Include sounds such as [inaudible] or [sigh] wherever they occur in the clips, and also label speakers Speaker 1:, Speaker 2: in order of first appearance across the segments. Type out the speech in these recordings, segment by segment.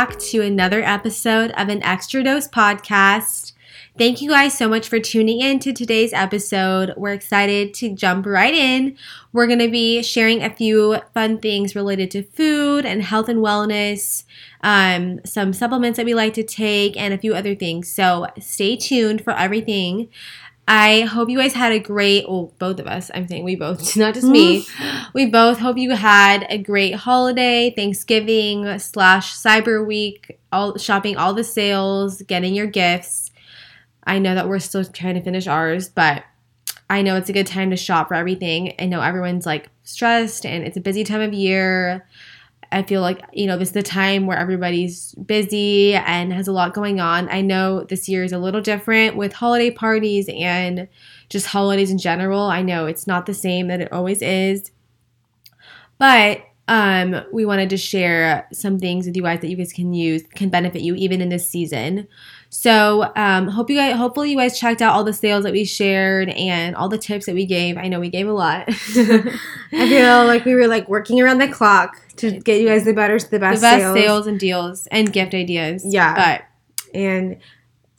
Speaker 1: back to another episode of an Extra Dose podcast. Thank you guys so much for tuning in to today's episode. We're excited to jump right in. We're going to be sharing a few fun things related to food and health and wellness, um, some supplements that we like to take, and a few other things. So stay tuned for everything. I hope you guys had a great, well, both of us, I'm saying we both, [laughs] not just me. we both hope you had a great holiday, Thanksgiving slash Cyber Week, all shopping all the sales, getting your gifts. I know that we're still trying to finish ours, but I know it's a good time to shop for everything. I know everyone's like stressed and it's a busy time of year. I feel like, you know, this is the time where everybody's busy and has a lot going on. I know this year is a little different with holiday parties and just holidays in general. I know it's not the same that it always is. But um, we wanted to share some things with you guys that you guys can use, can benefit you even in this season. So um, hope you guys, hopefully you guys checked out all the sales that we shared and all the tips that we gave. I know we gave a lot. [laughs]
Speaker 2: I feel like we were like working around the clock to get you guys the better, the best,
Speaker 1: the best
Speaker 2: sales.
Speaker 1: sales and deals and gift ideas.
Speaker 2: Yeah.
Speaker 1: but
Speaker 2: and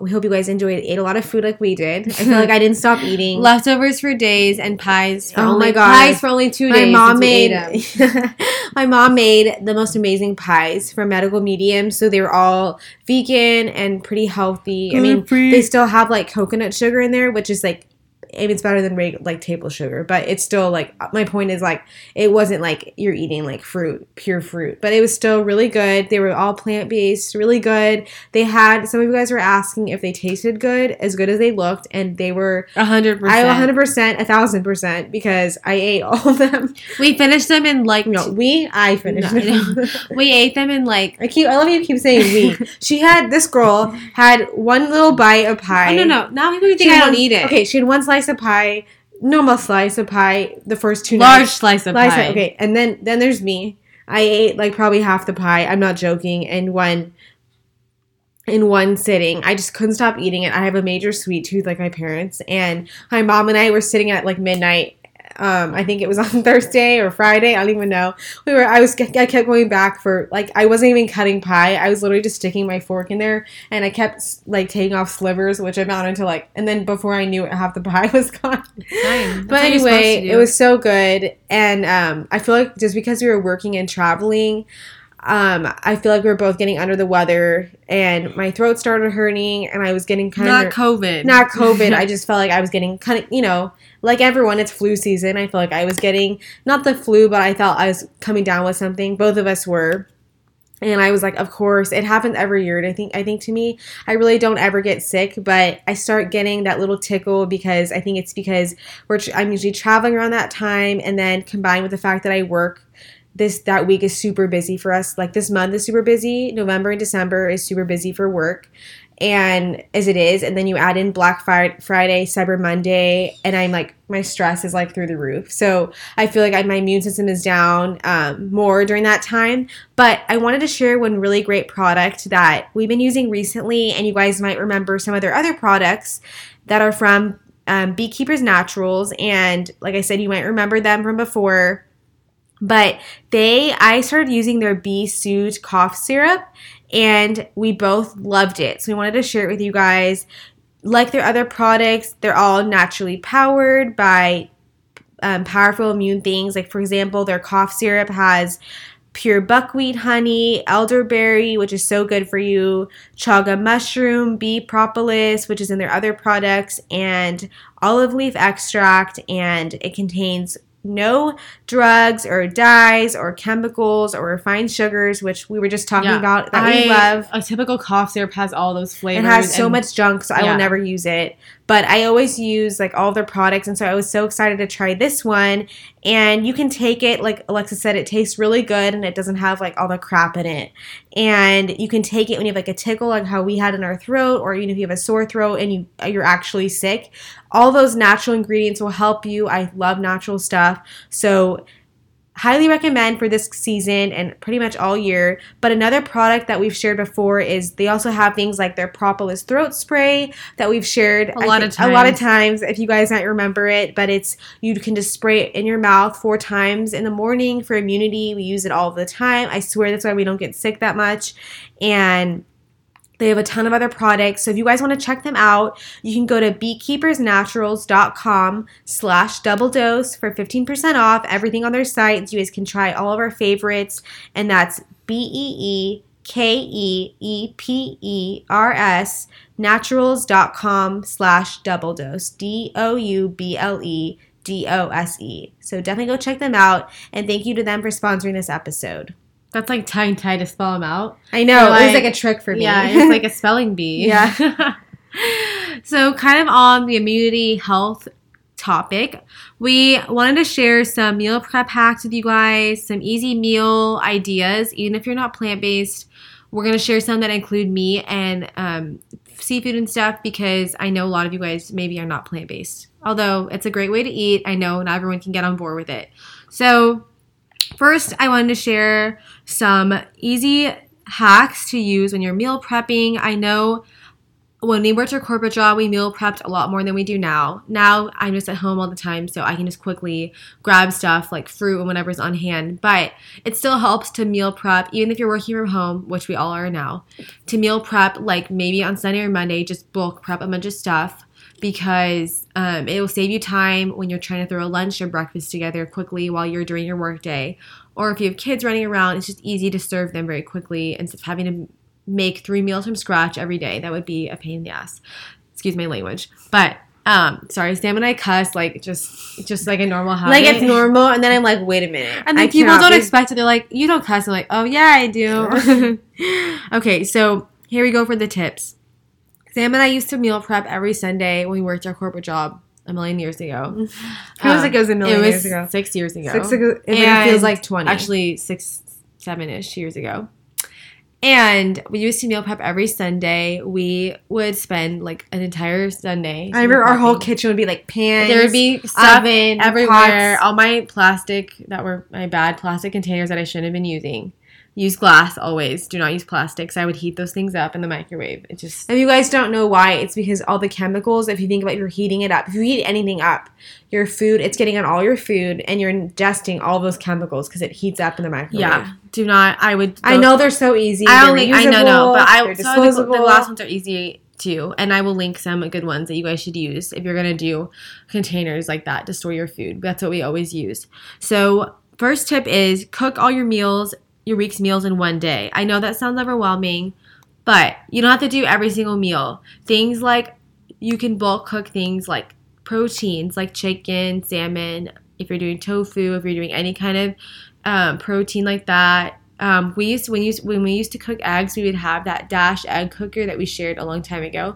Speaker 2: we hope you guys enjoyed. Ate a lot of food like we did. I feel like I didn't stop [laughs] eating.
Speaker 1: leftovers for days and pies for
Speaker 2: Oh
Speaker 1: only
Speaker 2: my God.
Speaker 1: pies for only two
Speaker 2: my
Speaker 1: days.
Speaker 2: mom
Speaker 1: made. we ate
Speaker 2: made
Speaker 1: 'em. [laughs]
Speaker 2: my mom made the most amazing pies from medical medium so they were all vegan and pretty healthy i mean they still have like coconut sugar in there which is like I mean, it's better than reg- like table sugar, but it's still like my point is like it wasn't like you're eating like fruit, pure fruit, but it was still really good. They were all plant based, really good. They had some of you guys were asking if they tasted good, as good as they looked, and they were
Speaker 1: A hundred
Speaker 2: I
Speaker 1: percent.
Speaker 2: 100%, a thousand percent, because I ate all of them.
Speaker 1: We finished them in like
Speaker 2: No, we, I finished
Speaker 1: No, I
Speaker 2: them. [laughs]
Speaker 1: we ate them in like
Speaker 2: I keep, I love you keep saying we. [laughs] She had, this girl had one little bite of pie.
Speaker 1: oh, no no now people
Speaker 2: She
Speaker 1: think I
Speaker 2: had
Speaker 1: don't eat it.
Speaker 2: Okay, she had one slice of pie, normal slice of pie, the first two
Speaker 1: large
Speaker 2: nights.
Speaker 1: slice of
Speaker 2: Slice
Speaker 1: pie.
Speaker 2: of- okay, and then, then there's me. I ate like probably half the pie. I'm not joking. And one, in one sitting. I just couldn't stop eating it. I have a major sweet tooth like my parents. And my mom and I were sitting at like midnight. Um, I think it was [laughs] on Thursday or Friday. I don't even know. We were. I was. I kept going back for like. I wasn't even cutting pie. I was literally just sticking my fork in there, and I kept like taking off slivers, which amounted to like. And then before I knew it, half the [laughs] pie was gone. But
Speaker 1: what you're supposed
Speaker 2: anyway, it was so good, and um, I feel like just because we were working and traveling, um, I feel like we were both getting under the weather, and my throat started hurting, and I was getting kind of not
Speaker 1: COVID.
Speaker 2: not COVID. [laughs] I just felt like I was getting kind of you know like everyone, it's flu season. I feel like I was getting not the flu, but I felt I was coming down with something. Both of us were. And I was like, of course, it happens every year. And I think, I think to me, I really don't ever get sick, but I start getting that little tickle because I think it's because we're I'm usually traveling around that time, and then combined with the fact that I work, this that week is super busy for us. Like this month is super busy. November and December is super busy for work, and as it is, and then you add in Black Friday, Cyber Monday, and I'm like my stress is like through the roof. So I feel like I, my immune system is down um, more during that time. But I wanted to share one really great product that we've been using recently, and you guys might remember some of their other products that are from um, Beekeepers Naturals. And like I said, you might remember them from before. But they, I started using their Bee Soothe cough syrup, and we both loved it. So we wanted to share it with you guys. Like their other products, they're all naturally powered by um, powerful immune things. Like, for example, their cough syrup has pure buckwheat honey, elderberry, which is so good for you, chaga mushroom, bee propolis, which is in their other products, and olive leaf extract. And it contains no drugs or dyes or chemicals or refined sugars, which we were just talking
Speaker 1: Yeah.
Speaker 2: about that
Speaker 1: I
Speaker 2: we love.
Speaker 1: A typical cough syrup has all those flavors.
Speaker 2: It has so much junk, so I will never use it. But I always use like all their products, and so I was so excited to try this one. And you can take it, like Alexa said, it tastes really good, and it doesn't have like all the crap in it. And you can take it when you have like a tickle, like how we had in our throat, or even if you have a sore throat and you you're actually sick. All those natural ingredients will help you. I love natural stuff, so highly recommend for this season and pretty much all year. But another product that we've shared before is they also have things like their propolis throat spray that we've shared
Speaker 1: A lot of
Speaker 2: a lot of
Speaker 1: times.
Speaker 2: times. If you guys might remember it, but it's you can just spray it in your mouth four times in the morning for immunity. We use it all the time. I swear that's why we don't get sick that much, and. They have a ton of other products. So if you guys want to check them out, you can go to beekeepersnaturals.com slash double dose for 15% off everything on their site. You guys can try all of our favorites, and that's B-E-E K-E-E-P-E-R-S naturals.com slash double dose. D-O-U-B-L-E D-O-S-E. So definitely go check them out, and thank you to them for sponsoring this episode.
Speaker 1: That's like tongue tied to spell them out.
Speaker 2: I know,
Speaker 1: You're
Speaker 2: it was
Speaker 1: like-
Speaker 2: like a trick for me.
Speaker 1: Yeah, it's like a [laughs] spelling bee.
Speaker 2: Yeah. [laughs]
Speaker 1: so, kind of on the immunity health topic, we wanted to share some meal prep hacks with you guys, some easy meal ideas, even if you're not plant based. We're going to share some that include meat and um, seafood and stuff because I know a lot of you guys maybe are not plant based. Although it's a great way to eat, I know not everyone can get on board with it. So, First, I wanted to share some easy hacks to use when you're meal prepping. I know when we worked our corporate job, we meal prepped a lot more than we do now. Now I'm just at home all the time, so I can just quickly grab stuff like fruit and whatever's on hand. But it still helps to meal prep, even if you're working from home, which we all are now, to meal prep like maybe on Sunday or Monday, just bulk prep a bunch of stuff because um, it will save you time when you're trying to throw a lunch or breakfast together quickly while you're doing your workday. Or if you have kids running around, it's just easy to serve them very quickly instead of having to make three meals from scratch every day. That would be a pain in the ass. Excuse my language. But um, sorry, Sam and I cuss like just just like a normal habit.
Speaker 2: like it's normal, and then I'm like, wait a minute.
Speaker 1: And then
Speaker 2: I
Speaker 1: people don't
Speaker 2: be-
Speaker 1: expect it. They're like, you don't cuss. I'm like, oh yeah, I do. [laughs] [laughs] okay, so here we go for the tips. Sam and I used to meal prep every Sunday when we worked our corporate job a million years ago. [laughs]
Speaker 2: Feels uh, like it was a million
Speaker 1: it was
Speaker 2: years ago.
Speaker 1: Six years ago.
Speaker 2: Six ago, and it
Speaker 1: And
Speaker 2: feels like twenty.
Speaker 1: Actually, six, seven ish years ago. And we used to meal prep every Sunday. We would spend like an entire Sunday.
Speaker 2: I remember our whole kitchen would be like pans.
Speaker 1: There would be
Speaker 2: oven
Speaker 1: everywhere.
Speaker 2: pots.
Speaker 1: All my plastic that were my bad plastic containers that I shouldn't have been using. Use glass always. Do not use plastics. I would heat those things up in the microwave. It just
Speaker 2: If you guys don't know why, it's because all the chemicals, if you think about you're heating it up, if you heat anything up, your food, it's getting on all your food and you're ingesting all those chemicals because it heats up in the microwave.
Speaker 1: yeah. Do not. I would.
Speaker 2: I know they're so easy.
Speaker 1: I only. I know no, but I so the, the glass ones are easy too, and I will link some good ones that you guys should use if you're gonna do containers like that to store your food. That's what we always use. So first tip is cook all your meals, your week's meals in one day. I know that sounds overwhelming, but you don't have to do every single meal. Things like you can bulk cook things like proteins like chicken, salmon, if you're doing tofu, if you're doing any kind of um, protein like that. Um, we used to, when, used, when we used to cook eggs, we would have that Dash egg cooker that we shared a long time ago,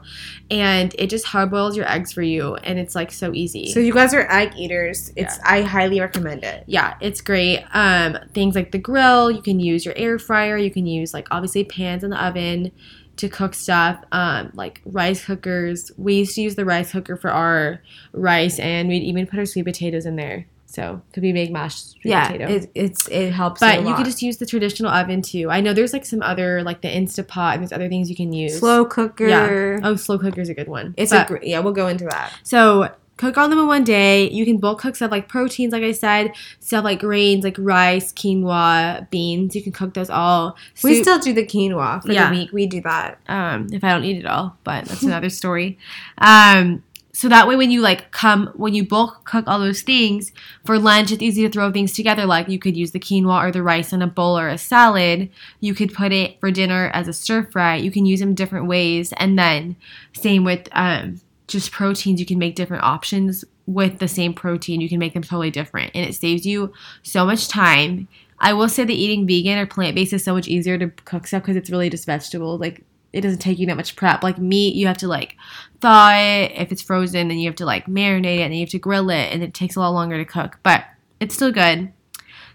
Speaker 1: and it just hard boils your eggs for you, and it's like so easy.
Speaker 2: So you guys are egg eaters. It's I highly recommend it.
Speaker 1: yeah, it's great. Um, things like the grill, you can use your air fryer, you can use like obviously pans in the oven to cook stuff. Um, like rice cookers. We used to use the rice cooker for our rice, and we'd even put our sweet potatoes in there. So could be big mashed
Speaker 2: Yeah,
Speaker 1: potato.
Speaker 2: it, it's it helps.
Speaker 1: but
Speaker 2: a
Speaker 1: you could just use the traditional oven too. I know there's like some other like the Instapot and there's other things you can use.
Speaker 2: slow cooker.
Speaker 1: Yeah. Oh, slow cooker's a good one.
Speaker 2: It's
Speaker 1: But-
Speaker 2: a gr- yeah. We'll go into that.
Speaker 1: so cook all them in one day. You can bulk cook stuff like proteins, like I said, stuff like grains, like rice, quinoa, beans. You can cook those all.
Speaker 2: We still do the quinoa for
Speaker 1: Yeah.
Speaker 2: the week. We do that.
Speaker 1: um, if I don't eat it all, but that's [laughs] another story. Um, so that way, when you like come, when you bulk cook all those things for lunch, it's easy to throw things together. Like you could use the quinoa or the rice in a bowl or a salad. You could put it for dinner as a stir fry. You can use them different ways, and then same with um, just proteins. You can make different options with the same protein. You can make them totally different, and it saves you so much time. I will say that eating vegan or plant based is so much easier to cook stuff because it's really just vegetables. Like it doesn't take you that much prep. Like meat, you have to like thaw it. If it's frozen, then you have to like marinate it and you have to grill it, and it takes a lot longer to cook. But it's still good.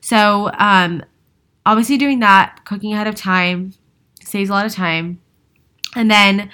Speaker 1: So um, obviously doing that, cooking ahead of time, saves a lot of time. And then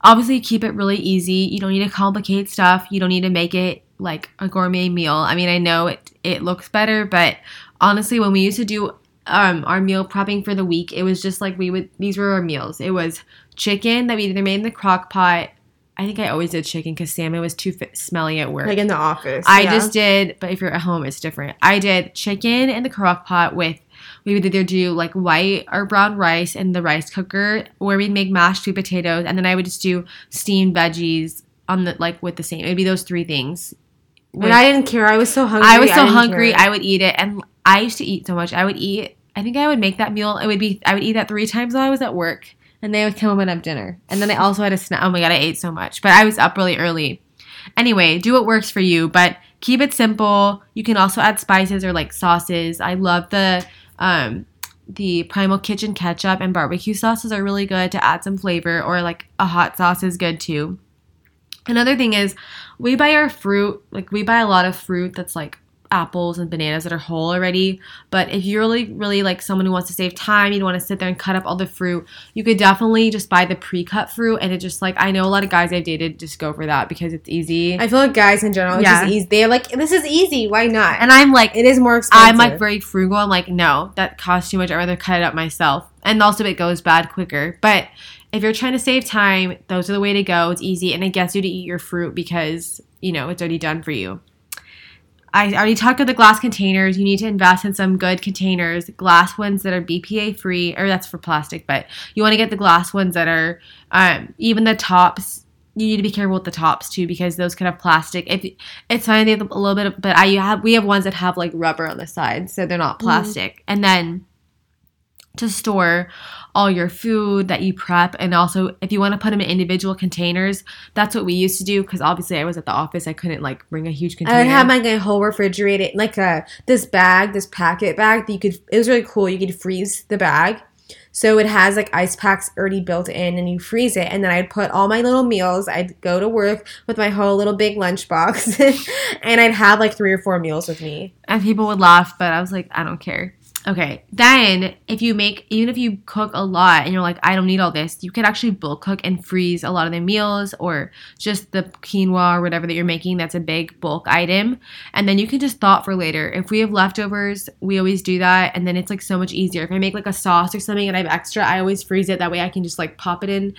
Speaker 1: obviously keep it really easy. You don't need to complicate stuff. You don't need to make it like a gourmet meal. I mean, I know it it looks better, but honestly, when we used to do um, our meal prepping for the week, it was just like we would, these were our meals. It was chicken that we either made in the crock pot. I think I always did chicken because salmon was too fi- smelly at work.
Speaker 2: Like in the office.
Speaker 1: I
Speaker 2: yeah.
Speaker 1: just did, but if you're at home, it's different. I did chicken in the crock pot with, we would either do like white or brown rice in the rice cooker, or we'd make mashed sweet potatoes, and then I would just do steamed veggies on the like with the same. It'd be those three things.
Speaker 2: And I didn't care. I was so hungry.
Speaker 1: I was so
Speaker 2: didn't
Speaker 1: hungry.
Speaker 2: care.
Speaker 1: I would eat it, and I used to eat so much. I would eat. I think I would make that meal. It would be. I would eat that three times while I was at work, and then they would come home and have dinner. And then I also had a snack. Oh my god, I ate so much, but I was up really early. Anyway, do what works for you, but keep it simple. You can also add spices or like sauces. I love the um the Primal Kitchen ketchup and barbecue sauces are really good to add some flavor, or like a hot sauce is good too. Another thing is we buy our fruit, like we buy a lot of fruit that's like apples and bananas that are whole already. But if you're really, really like someone who wants to save time, you don't want to sit there and cut up all the fruit, you could definitely just buy the pre-cut fruit. And it just like I know a lot of guys I've dated just go for that because it's easy.
Speaker 2: I feel like guys in general, it's
Speaker 1: Yeah.
Speaker 2: just easy. They're like, this is easy. Why not?
Speaker 1: and I'm like,
Speaker 2: it is more expensive.
Speaker 1: I'm like very frugal. I'm like, no, that costs too much. I'd rather cut it up myself. And also, it goes bad quicker. But if you're trying to save time, those are the way to go. It's easy and it gets you to eat your fruit because, you know, it's already done for you. I already talked about the glass containers. You need to invest in some good containers, glass ones that are BPA free, or that's for plastic, but you want to get the glass ones that are um, even the tops. You need to be careful with the tops too because those could have plastic. If it's fine, they have a little bit of, but I have we have ones that have like rubber on the side, so they're not plastic. And then to store all your food that you prep and also if you want to put them in individual containers that's what we used to do because obviously i was at the office i couldn't like bring a huge container
Speaker 2: I would have like a whole refrigerated, like a this bag, this packet bag that you could. It was really cool. You could freeze the bag, so it has like ice packs already built in, and you freeze it. And then I'd put all my little meals. I'd go to work with my whole little big lunchbox, [laughs] and I'd have like three or four meals with me.
Speaker 1: and people would laugh but i was like i don't care okay then if you make even if you cook a lot and you're like i don't need all this you could actually bulk cook and freeze a lot of the meals or just the quinoa or whatever that you're making that's a big bulk item. And then you can just thaw for later. If we have leftovers we always do that. And then it's like so much easier. If i make like a sauce or something and i have extra i always freeze it. That way i can just like pop it in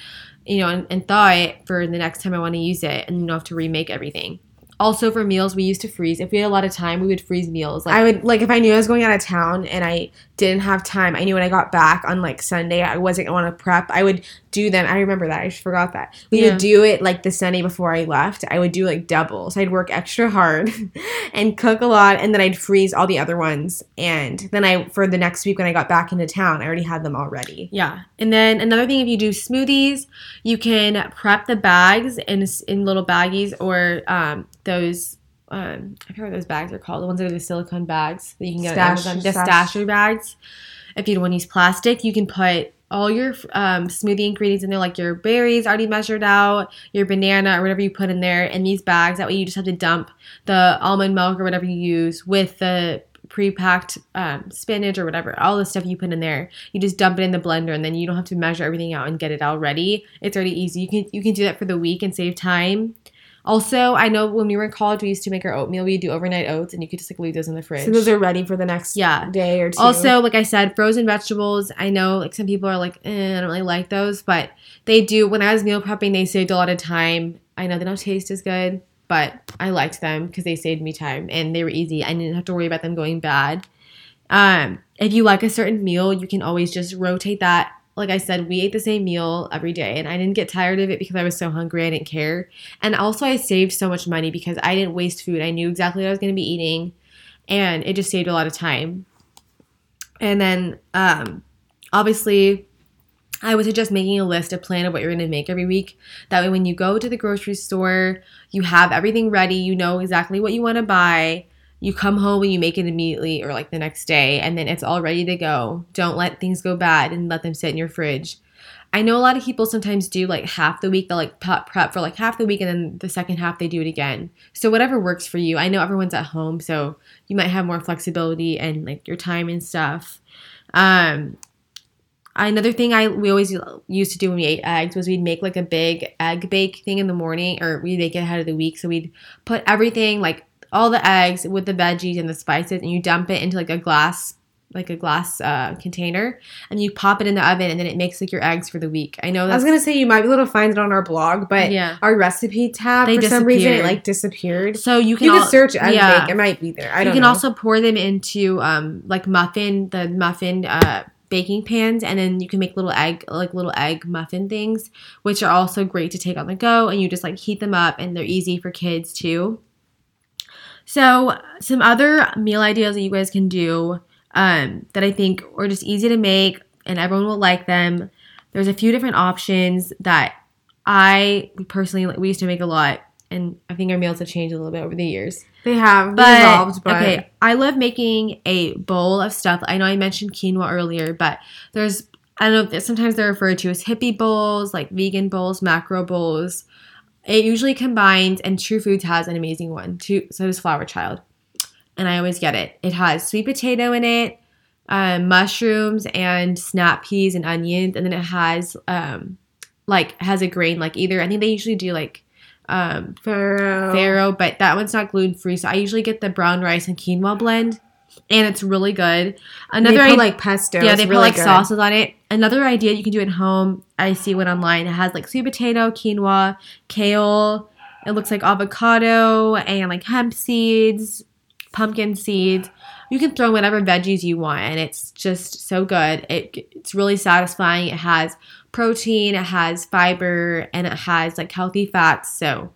Speaker 1: you know and, and thaw it for the next time i want to use it and you don't have to remake everything also for meals we used to freeze. If we had a lot of time we would freeze meals. Like
Speaker 2: I would like if I knew I was going out of town and I didn't have time. I knew when I got back on like Sunday I wasn't going to prep. I would do them. I remember that. I just forgot that. We
Speaker 1: Yeah.
Speaker 2: would do it like the Sunday before I left. I would do like doubles. I'd work extra hard [laughs] and cook a lot, and then I'd freeze all the other ones. And then I for the next week when I got back into town, I already had them already.
Speaker 1: Yeah. And then another thing, if you do smoothies, you can prep the bags in, in little baggies or um, those. Um, I forget what those bags are called. The ones that are the silicone bags that you can get
Speaker 2: Stash-
Speaker 1: Amazon. The
Speaker 2: stash.
Speaker 1: stasher bags. If you don't want to use plastic, you can put all your um, smoothie ingredients in there, like your berries already measured out, your banana or whatever you put in there, in these bags. That way, you just have to dump the almond milk or whatever you use with the pre-packed um, spinach or whatever, all the stuff you put in there. You just dump it in the blender, and then you don't have to measure everything out and get it all ready. It's already easy. You can you can do that for the week and save time. Also, I know when we were in college, we used to make our oatmeal. We do overnight oats, and you could just like leave those in the fridge.
Speaker 2: So those are ready for the next
Speaker 1: Yeah.
Speaker 2: day or two.
Speaker 1: Also, like I said, frozen vegetables. I know like some people are like, eh, I don't really like those, but they do. When I was meal prepping, they saved a lot of time. I know they don't taste as good, but I liked them because they saved me time and they were easy. I didn't have to worry about them going bad. Um, if you like a certain meal, you can always just rotate that. Like I said, we ate the same meal every day, and I didn't get tired of it because I was so hungry. I didn't care, and also I saved so much money because I didn't waste food. I knew exactly what I was going to be eating, and it just saved a lot of time. And then, um, obviously, I would suggest making a list, a plan of what you're going to make every week. That way, when you go to the grocery store, you have everything ready. You know exactly what you want to buy. You come home and you make it immediately or like the next day, and then it's all ready to go. Don't let things go bad and let them sit in your fridge. I know a lot of people sometimes do like half the week, they'll like prep for like half the week, and then the second half they do it again. So, whatever works for you. I know everyone's at home, so you might have more flexibility and like your time and stuff. Um, another thing I we always used to do when we ate eggs was we'd make like a big egg bake thing in the morning, or we'd make it ahead of the week. So we'd put everything like all the eggs with the veggies and the spices, and you dump it into like a glass like a glass uh, container and you pop it in the oven and then it makes like your eggs for the week. I know
Speaker 2: I was gonna say you might be able to find it on our blog, but
Speaker 1: Yeah.
Speaker 2: our recipe tab
Speaker 1: They
Speaker 2: for some reason it like disappeared.
Speaker 1: so you can
Speaker 2: You
Speaker 1: al-
Speaker 2: can search egg
Speaker 1: yeah.
Speaker 2: bake; it might be there. I
Speaker 1: you can
Speaker 2: know.
Speaker 1: also pour them into um like muffin the muffin uh baking pans and then you can make little egg like little egg muffin things which are also great to take on the go and you just like heat them up and they're easy for kids too so some other meal ideas that you guys can do um, that i think are just easy to make and everyone will like them there's a few different options that i personally we used to make a lot and i think our meals have changed a little bit over the years
Speaker 2: they have
Speaker 1: but,
Speaker 2: evolved, but
Speaker 1: okay, I love making a bowl of stuff. I know I mentioned quinoa earlier, but there's I don't know. Sometimes they're referred to as hippie bowls, like vegan bowls, macro bowls. It usually combines, and True Foods has an amazing one. Too, so does Flower Child, and I always get it. It has sweet potato in it, um, mushrooms, and snap peas and onions, and then it has um, like has a grain like either. I think they usually do like um,
Speaker 2: Pharaoh.
Speaker 1: farro, but that one's not gluten free. So I usually get the brown rice and quinoa blend, and it's really good.
Speaker 2: Another they put,
Speaker 1: idea,
Speaker 2: like pesto.
Speaker 1: yeah, they put
Speaker 2: really
Speaker 1: like
Speaker 2: good.
Speaker 1: sauces on it. Another idea you can do at home. I see one online. It has like sweet potato, quinoa, kale. It looks like avocado and like hemp seeds, pumpkin seeds. You can throw whatever veggies you want, and it's just so good. It, it's really satisfying. It has protein, it has fiber, and it has like healthy fats. So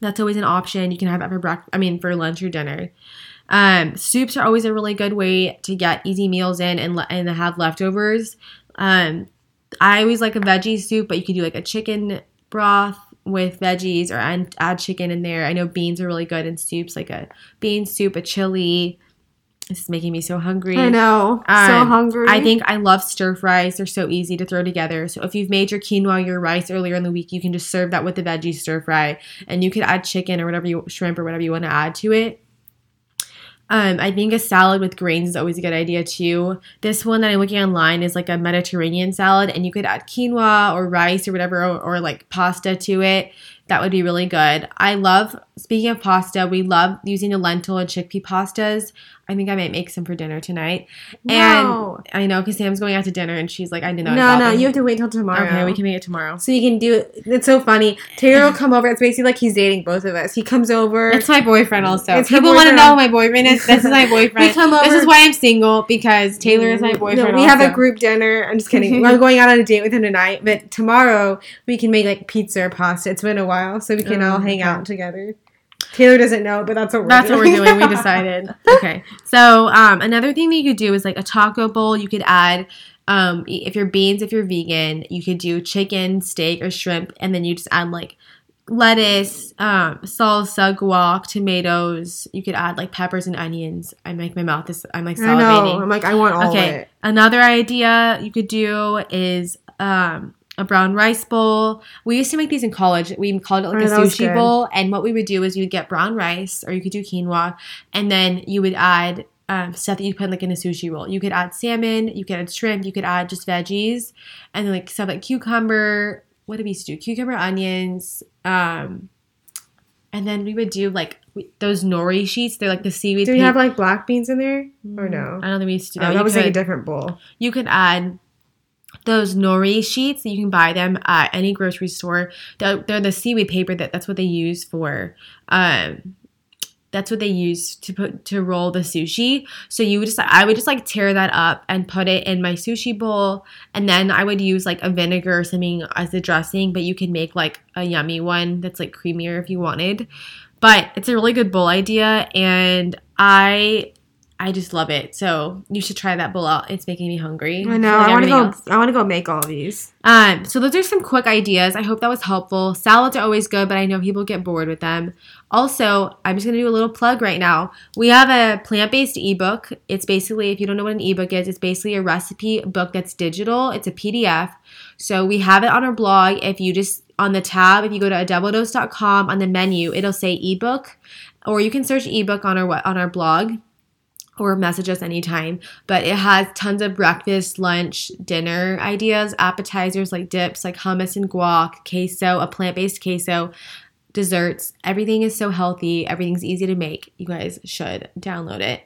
Speaker 1: that's always an option. You can have it for breakfast. I mean, for lunch or dinner. Um, soups are always a really good way to get easy meals in and le- and have leftovers. Um, I always like a veggie soup, but you could do like a chicken broth with veggies or add, add chicken in there. I know beans are really good in soups, like a bean soup, a chili. This is making me so hungry.
Speaker 2: I know. so
Speaker 1: Um,
Speaker 2: hungry.
Speaker 1: I think I love stir fries. They're so easy to throw together. So if you've made your quinoa, your rice earlier in the week, you can just serve that with the veggie stir fry, and you could add chicken or whatever you shrimp or whatever you want to add to it. Um, I think a salad with grains is always a good idea too. This one that I'm looking online is like a Mediterranean salad, and you could add quinoa or rice or whatever, or, or like pasta to it. That would be really good. I love, speaking of pasta, we love using the lentil and chickpea pastas. I think I might make some for dinner tonight.
Speaker 2: no.
Speaker 1: And I know because Sam's going out to dinner and she's like, I didn't know.
Speaker 2: No, no, you have to wait till tomorrow.
Speaker 1: Okay, we can make it tomorrow.
Speaker 2: So you can do it. It's so funny. Taylor will come over. It's basically like he's dating both of us. He comes over.
Speaker 1: It's my boyfriend also.
Speaker 2: It's
Speaker 1: People want to know who my boyfriend is. This is my [laughs] boyfriend.
Speaker 2: We come over.
Speaker 1: This is why I'm single because Taylor is my boyfriend.
Speaker 2: No, we have a group dinner. I'm just kidding. We're [laughs] going out on a date with him tonight, but tomorrow we can make like pizza or pasta. It's been a while, so we can
Speaker 1: Oh,
Speaker 2: all hang
Speaker 1: okay.
Speaker 2: out together. Taylor doesn't know, but that's what we're
Speaker 1: That's what
Speaker 2: doing.
Speaker 1: we're doing. We [laughs] decided. Okay. So um, another thing that you could do is like a taco bowl. You could add, um, if you're beans, if you're vegan, you could do chicken, steak, or shrimp, and then you just add like lettuce, um, salsa, guac, tomatoes. You could add like peppers and onions. I make my mouth is I'm like
Speaker 2: I know.
Speaker 1: salivating.
Speaker 2: I'm like, I want all of
Speaker 1: Okay.
Speaker 2: it.
Speaker 1: Another idea you could do is um, a brown rice bowl. We used to make these in college. We called it like
Speaker 2: Oh,
Speaker 1: a sushi bowl. And what we would do is you'd get brown rice, or you could do quinoa, and then you would add um, stuff that you put like in a sushi roll. You could add salmon, you could add shrimp, you could add just veggies, and then like stuff like cucumber. What did we used to do? Cucumber, onions, um, and then we would do like we, those nori sheets. They're like the seaweed.
Speaker 2: Do we have like black beans in there or no?
Speaker 1: I don't think we used to do
Speaker 2: Oh,
Speaker 1: that.
Speaker 2: that
Speaker 1: You
Speaker 2: was like a different bowl.
Speaker 1: you could add those nori sheets you can buy them at any grocery store. They're, they're the seaweed paper that that's what they use for um that's what they use to put to roll the sushi. So you would just i would just like tear that up and put it in my sushi bowl and then i would use like a vinegar or something as the dressing but you can make like a yummy one that's like creamier if you wanted. But it's a really good bowl idea and i I just love it. So you should try that bowl out. It's making me hungry.
Speaker 2: I know.
Speaker 1: like
Speaker 2: I want to go.
Speaker 1: else.
Speaker 2: I want to go make all these.
Speaker 1: Um, so those are some quick ideas. I hope that was helpful. Salads are always good, but I know people get bored with them. Also, I'm just gonna do a little plug right now. We have a plant-based ebook. It's basically, if you don't know what an ebook is, it's basically a recipe book that's digital. It's a PDF. So we have it on our blog. If you just on the tab, if you go to adoubledose.com on the menu, it'll say ebook, or you can search ebook on our on our blog or message us anytime. But it has tons of breakfast, lunch, dinner ideas, appetizers like dips, like hummus and guac, queso, a plant based queso. desserts. Everything is so healthy. Everything's easy to make. You guys should download it.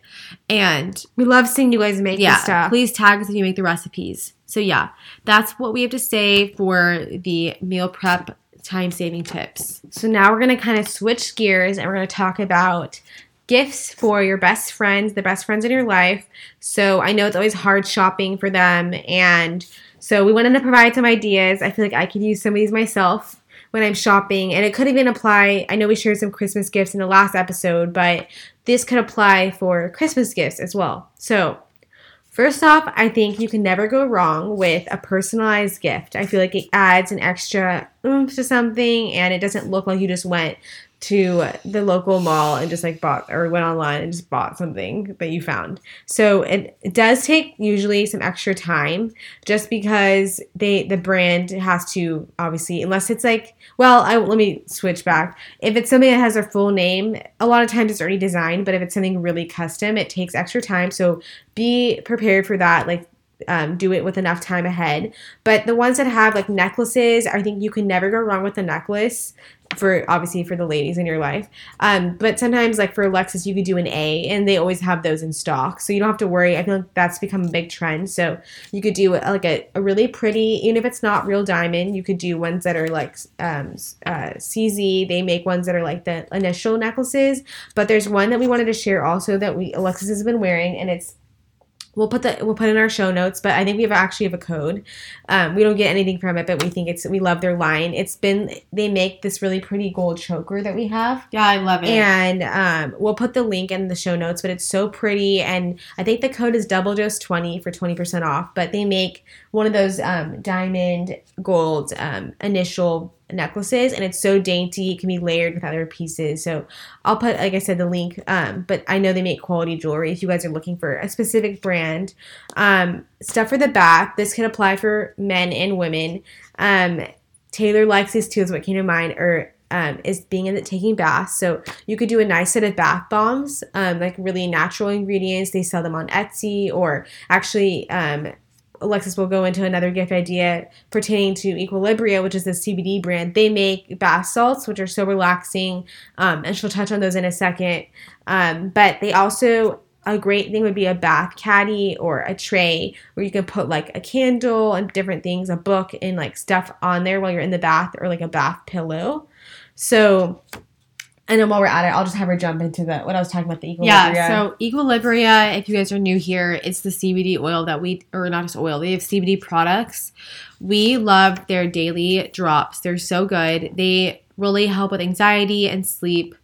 Speaker 1: And
Speaker 2: We love seeing you guys make
Speaker 1: yeah,
Speaker 2: this stuff.
Speaker 1: please tag us if you make the recipes. So yeah, that's what we have to say for the meal prep time saving tips.
Speaker 2: So now we're gonna kind of switch gears and we're gonna talk about gifts for your best friends, the best friends in your life. So I know it's always hard shopping for them, and so we wanted to provide some ideas. I feel like I could use some of these myself when I'm shopping, and it could even apply. I know we shared some Christmas gifts in the last episode, but this could apply for Christmas gifts as well. So First off, I think you can never go wrong with a personalized gift. I feel like it adds an extra oomph to something and it doesn't look like you just went to the local mall and just like bought or went online and just bought something that you found. So it, it does take usually some extra time just because they the brand has to obviously unless it's like well, I let me switch back. If it's something that has a full name, a lot of times it's already designed, but if it's something really custom, it takes extra time. So be prepared for that. Like um, do it with enough time ahead. But the ones that have like necklaces, I think you can never go wrong with a necklace for obviously for the ladies in your life. Um, but sometimes like for Alexis, you could do an A, and they always have those in stock, so you don't have to worry. I feel like that's become a big trend. So you could do like a, a really pretty, even if it's not real diamond, you could do ones that are like um, uh, CZ. They make ones that are like the initial necklaces. But there's one that we wanted to share also that we Alexis has been wearing, and it's We'll put the we'll put in our show notes, but I think we have actually have a code. Um, we don't get anything from it, but we think it's we love their line. It's been they make this really pretty gold choker that we have,
Speaker 1: Yeah, I love it.
Speaker 2: and um, we'll put the link in the show notes. But it's so pretty, and I think the code is double dose twenty for twenty percent off. But they make one of those um, diamond gold um, initial necklaces and it's so dainty. It can be layered with other pieces. So i'll put like i said the link um, but i know they make quality jewelry if you guys are looking for a specific brand. Um, stuff for the bath this can apply for men and women. Um, taylor likes these too is what came to mind or um, is being in the taking baths. So you could do a nice set of bath bombs, um, like really natural ingredients. They sell them on Etsy, or actually, um, Alexis will go into another gift idea pertaining to Equilibria, which is the CBD brand. They make bath salts, which are so relaxing, um, and she'll touch on those in a second. Um, but they also a great thing would be a bath caddy or a tray where you can put like a candle and different things, a book, and like stuff on there while you're in the bath, or like a bath pillow. So, and then while we're at it, I'll just have her jump into the what I was talking about the Equilibria.
Speaker 1: Yeah, so Equilibria, if you guys are new here, it's the CBD oil that we, or not just oil, they have CBD products. We love their daily drops. They're so good. They really help with anxiety and sleep.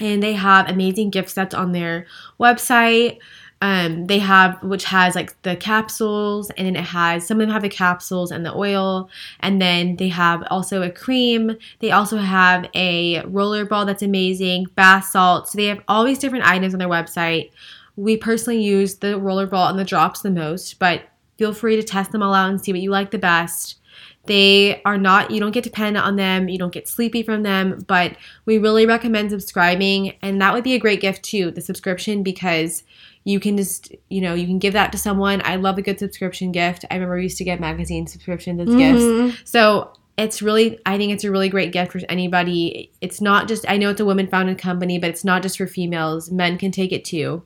Speaker 1: And they have amazing gift sets on their website. Um, they have which has like the capsules, and then it has some of them have the capsules and the oil, and then they have also a cream. They also have a roller ball that's amazing, bath salts. So they have all these different items on their website. We personally use the roller ball and the drops the most, but feel free to test them all out and see what you like the best. They are not, you don't get dependent on them, you don't get sleepy from them, but we really recommend subscribing. And that would be a great gift too, the subscription, because you can just, you know, you can give that to someone. I love a good subscription gift. I remember we used to get magazine subscriptions as gifts.
Speaker 2: Mhm.
Speaker 1: So it's really, I think it's a really great gift for anybody. It's not just, I know it's a women founded company, but it's not just for females. Men can take it too.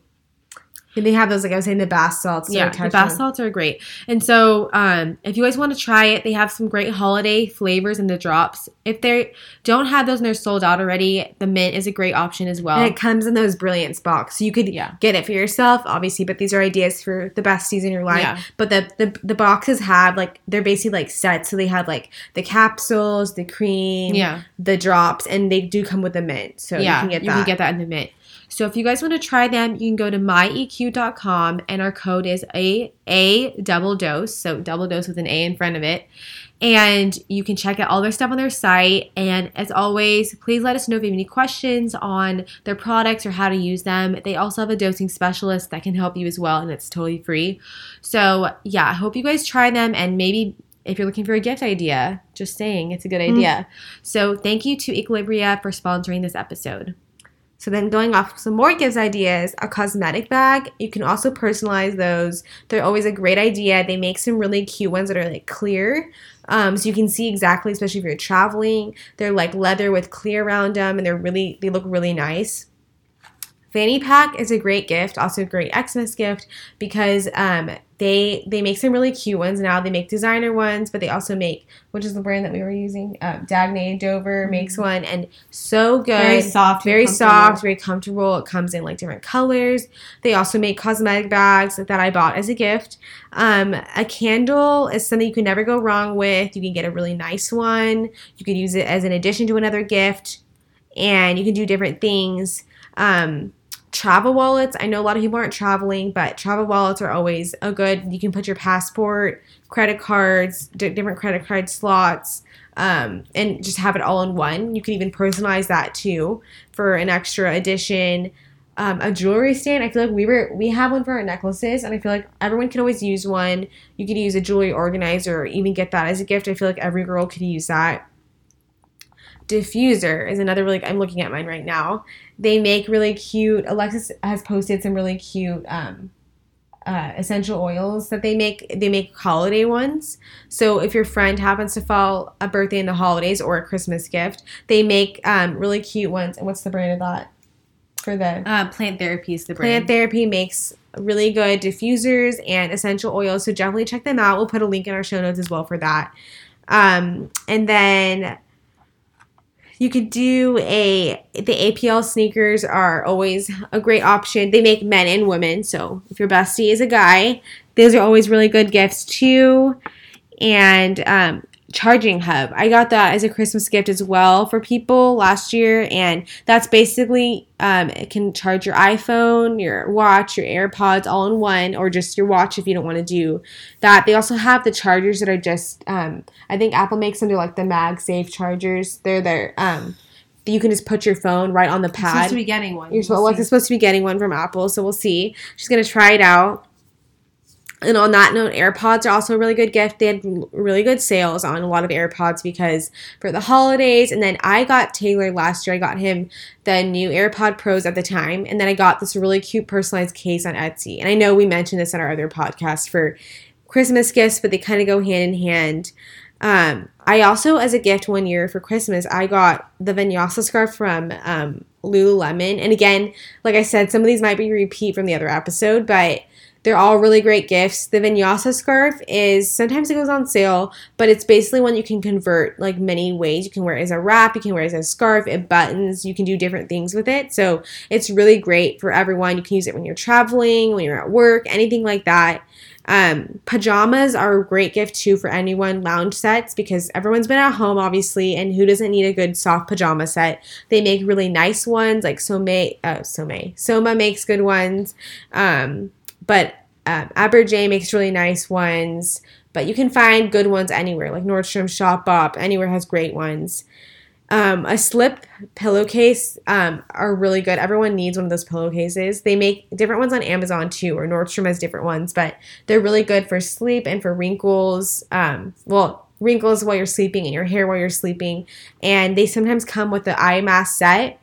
Speaker 2: And they have those, like I was saying, the bath salts.
Speaker 1: yeah, the bath
Speaker 2: on.
Speaker 1: salts are great. And so, um, if you guys want to try it, they have some great holiday flavors in the drops. If they don't have those and they're sold out already, the mint is a great option as well.
Speaker 2: And it comes in those brilliance box. So you could
Speaker 1: Yeah.
Speaker 2: get it for yourself, obviously, but these are ideas for the best season in your life.
Speaker 1: Yeah.
Speaker 2: But the, the the boxes have like they're basically like sets. So they have like the capsules, the cream,
Speaker 1: yeah,
Speaker 2: the drops, and they do come with the mint. So
Speaker 1: yeah,
Speaker 2: you can get that you can get that.
Speaker 1: in the mint. So if you guys want to try them, you can go to myeq.com and our code is a a double dose, so double dose with an A in front of it. And you can check out all their stuff on their site. And as always, please let us know if you have any questions on their products or how to use them. They also have a dosing specialist that can help you as well, and it's totally free. So, yeah, I hope you guys try them and maybe if you're looking for a gift idea, just saying it's a good
Speaker 2: Mm.
Speaker 1: idea. So, thank you to Equilibria for sponsoring this episode.
Speaker 2: So then going off some more gives ideas, a cosmetic bag. You can also personalize those. They're always a great idea. They make some really cute ones that are like clear. Um, so you can see exactly, especially if you're traveling. They're like leather with clear around them and they're really they look really nice. Fanny pack is a great gift, also a great Xmas gift because um, they they make some really cute ones now. They make designer ones, but they also make which is the brand that we were using. Uh, Dagne Dover mm-hmm. makes one, and so good,
Speaker 1: very soft,
Speaker 2: very soft, very comfortable. It comes in like different colors. They also make cosmetic bags that I bought as a gift. Um, a candle is something you can never go wrong with. You can get a really nice one. You can use it as an addition to another gift, and you can do different things. Um, travel wallets. I know a lot of people aren't traveling, but travel wallets are always a good. You can put your passport, credit cards, d- different credit card slots, um, and just have it all in one. You can even personalize that too for an extra addition. Um, a jewelry stand. I feel like we were we have one for our necklaces, and I feel like everyone can always use one. You could use a jewelry organizer, or even get that as a gift. I feel like every girl could use that diffuser is another really i'm looking at mine right now. They make really cute alexis has posted some really cute um, uh, essential oils that they make they make holiday ones. So if your friend happens to fall a birthday in the holidays or a christmas gift they make um, really cute ones. And what's the brand of that? For the
Speaker 1: uh, plant therapy is the
Speaker 2: brand. Plant therapy makes really good diffusers and essential oils. So definitely check them out. We'll put a link in our show notes as well for that. Um, and then you could do a the APL sneakers are always a great option. They make men and women, so if your bestie is a guy, those are always really good gifts too. And um, charging hub. I got that as a Christmas gift as well for people last year, and that's basically um, it can charge your iPhone, your watch, your AirPods all in one, or just your watch if you don't want to do that. They also have the chargers that are just um, I think Apple makes them. They're like the MagSafe chargers. They're there. Um, you can just put your phone right on the pad.
Speaker 1: supposed to be getting one.
Speaker 2: You're we'll supposed to be getting one from Apple, so we'll see. She's gonna try it out. And on that note, AirPods are also a really good gift. They had really good sales on a lot of AirPods because for the holidays. And then I got Taylor last year. I got him the new AirPod Pros at the time. And then I got this really cute personalized case on Etsy. And I know we mentioned this in our other podcast for Christmas gifts, but they kind of go hand in hand. Um, I also, as a gift one year for Christmas, I got the Vinyasa scarf from um, Lululemon. And again, like I said, some of these might be repeat from the other episode, but they're all really great gifts. The vinyasa scarf is sometimes it goes on sale, but it's basically one you can convert like many ways. You can wear it as a wrap, you can wear it as a scarf, it buttons, you can do different things with it. So it's really great for everyone. You can use it when you're traveling, when you're at work, anything like that. Um, pajamas are a great gift too for anyone. Lounge sets because everyone's been at home obviously, and who doesn't need a good soft pajama set? They make really nice ones like Soma, uh, Somme, Soma makes good ones. Um, but um, Eberjey makes really nice ones. But you can find good ones anywhere, like Nordstrom, Shop Shopbop, anywhere has great ones. Um, a slip pillowcase um, are really good. Everyone needs one of those pillowcases. They make different ones on Amazon too, or Nordstrom has different ones, but they're really good for sleep and for wrinkles. Um, well, wrinkles while you're sleeping and your hair while you're sleeping. And they sometimes come with the eye mask set.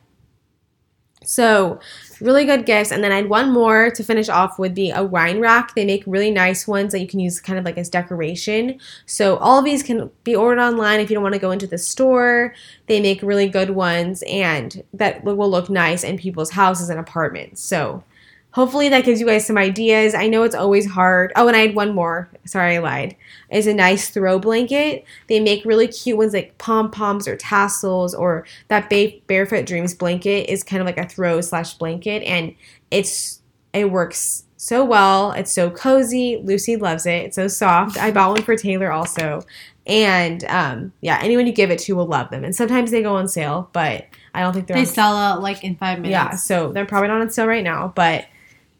Speaker 2: So really good gifts. And then I had one more to finish off would be a wine rack. They make really nice ones that you can use kind of like as decoration. So all of these can be ordered online if you don't want to go into the store. They make really good ones and that will look nice in people's houses and apartments. So hopefully that gives you guys some ideas. I know it's always hard. Oh, and I had one more. Sorry, I lied. Is a nice throw blanket. They make really cute ones like pom poms or tassels, or that ba- barefoot dreams blanket is kind of like a throw slash blanket, and it's it works so well. It's so cozy. Lucy loves it. It's so soft. I bought one for Taylor also. And um, yeah, anyone you give it to will love them. And sometimes they go on sale, but I don't think they're.
Speaker 1: They on sell out like in five minutes.
Speaker 2: Yeah, so they're probably not on sale right now, but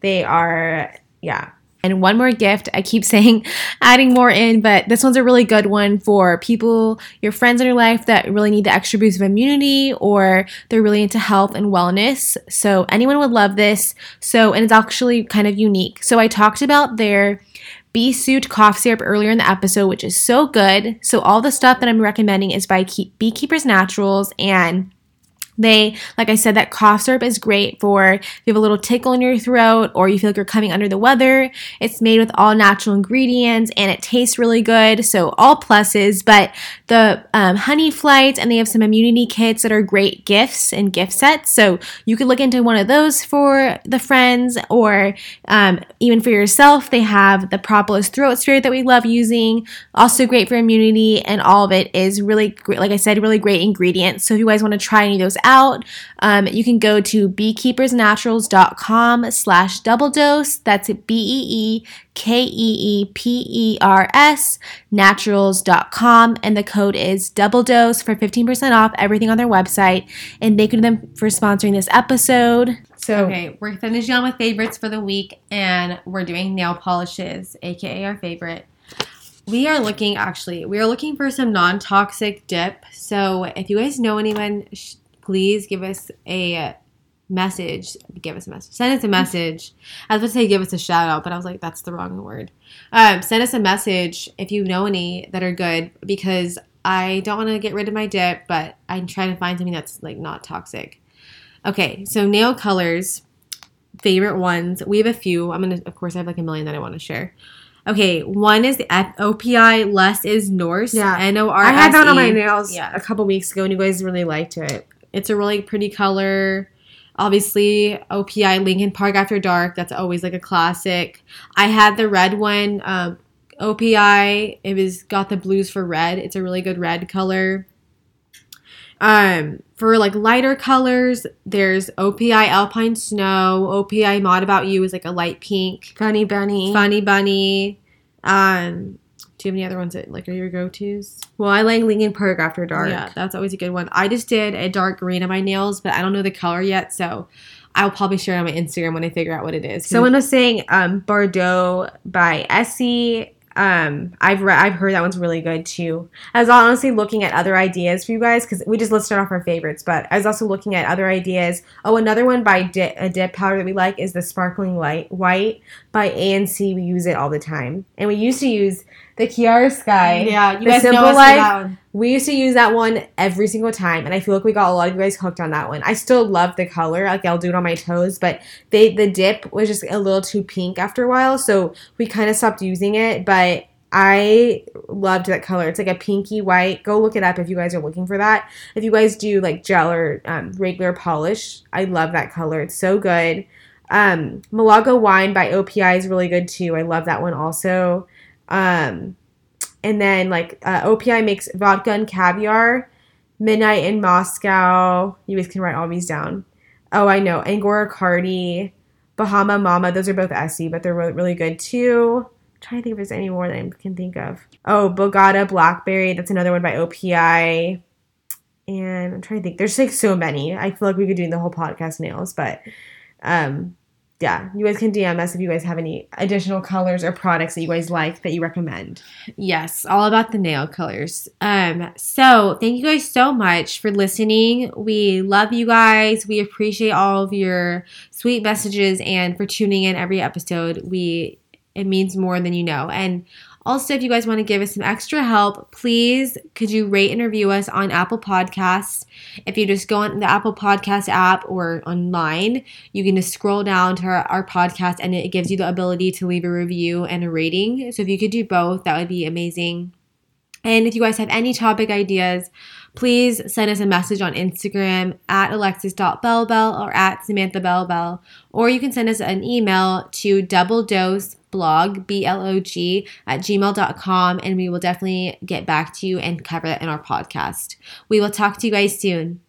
Speaker 2: they are, yeah. And one more gift, I keep [laughs] saying adding more in, but this one's a really good one for people, your friends in your life that really need the extra boost of immunity or they're really into health and wellness. So anyone would love this. So, and it's actually kind of unique. So I talked about their Bee Soothe cough syrup earlier in the episode, which is so good. So all the stuff that I'm recommending is by Beekeepers Naturals and They, like I said, that cough syrup is great for if you have a little tickle in your throat or you feel like you're coming under the weather. It's made with all natural ingredients and it tastes really good. So, all pluses. But the um, honey flights and they have some immunity kits that are great gifts and gift sets. So, you could look into one of those for the friends or um, even for yourself. They have the Propolis Throat Spray that we love using, also great for immunity. And all of it is really great, like I said, really great ingredients. So, if you guys want to try any of those out, um, you can go to beekeepersnaturals.com slash double dose. That's B-E-E-K-E-E-P-E-R-S naturals.com. And the code is double dose for 15% off everything on their website. And thank you to them for sponsoring this episode. So
Speaker 1: Okay, we're finishing on with favorites for the week, and we're doing nail polishes, aka our favorite. We are looking actually, we are looking for some non toxic dip. So if you guys know anyone, sh- please give us a message. Give us a message. Send us a message. I was about to say give us a shout out, but I was like, that's the wrong word. Um, send us a message if you know any that are good because I don't want to get rid of my dip, but I'm trying to find something that's like not toxic. Okay, so nail colors, favorite ones. We have a few. I'm gonna, of course, I have like a million that I want to share. Okay, one is the F- OPI. Less is Norse.
Speaker 2: Yeah.
Speaker 1: N O R.
Speaker 2: I had that on my nails
Speaker 1: Yeah.
Speaker 2: a couple weeks ago and you guys really liked it.
Speaker 1: It's a really pretty color. Obviously, OPI Lincoln Park After Dark. That's always like a classic. I had the red one. Um, OPI. It was got the blues for red. It's a really good red color. Um, for like lighter colors, there's OPI Alpine Snow. OPI Mod About You is like a light pink.
Speaker 2: Funny Bunny.
Speaker 1: Funny Bunny. Um, do you have any other ones that like are your go tos?
Speaker 2: Well, I like Lincoln Park After Dark.
Speaker 1: Yeah, that's always a good one. I just did a dark green on my nails, but I don't know the color yet, so I'll probably share it on my Instagram when I figure out what it is.
Speaker 2: Someone was saying um, Bordeaux by Essie. Um, I've re- I've heard that one's really good too. I was honestly looking at other ideas for you guys because we just listed off our favorites, but I was also looking at other ideas. Oh, another one by Di- a dip powder that we like is the Sparkling Light White by ANC. We use it all the time, and we used to use the Kiara Sky.
Speaker 1: yeah, you
Speaker 2: The
Speaker 1: guys know
Speaker 2: Simple
Speaker 1: us for that one.
Speaker 2: We used to use that one every single time, and I feel like we got a lot of you guys hooked on that one. I still love the color, like I'll do it on my toes, but they the dip was just a little too pink after a while, so we kind of stopped using it. But I loved that color. It's like a pinky white. Go look it up if you guys are looking for that. If you guys do like gel or um, regular polish, I love that color. It's so good. Um, Malaga wine by OPI is really good too. I love that one also. Um, and then like uh, OPI makes vodka and caviar, midnight in Moscow. You guys can write all these down. Oh, I know Angora Cardi, Bahama Mama. Those are both Essie, but they're really, good too. I'm trying to think if there's any more that I can think of. Oh, Bogota Blackberry. That's another one by OPI. And I'm trying to think. There's like so many. I feel like we could do the whole podcast nails, but um, yeah, you guys can DM us if you guys have any additional colors or products that you guys like that you recommend.
Speaker 1: Yes, all about the nail colors. Um, so thank you guys so much for listening. We love you guys. We appreciate all of your sweet messages and for tuning in every episode. We it means more than you know. And also, if you guys want to give us some extra help, please could you rate and review us on Apple Podcasts? If you just go on the Apple Podcast app or online, you can just scroll down to our, our podcast and it gives you the ability to leave a review and a rating. So if you could do both, that would be amazing. And if you guys have any topic ideas, please send us a message on Instagram at alexis.bellbell or at Samantha Bellbell. Or you can send us an email to double dose blog, B-L-O-G, at gmail.com, and we will definitely get back to you and cover that in our podcast. We will talk to you guys soon.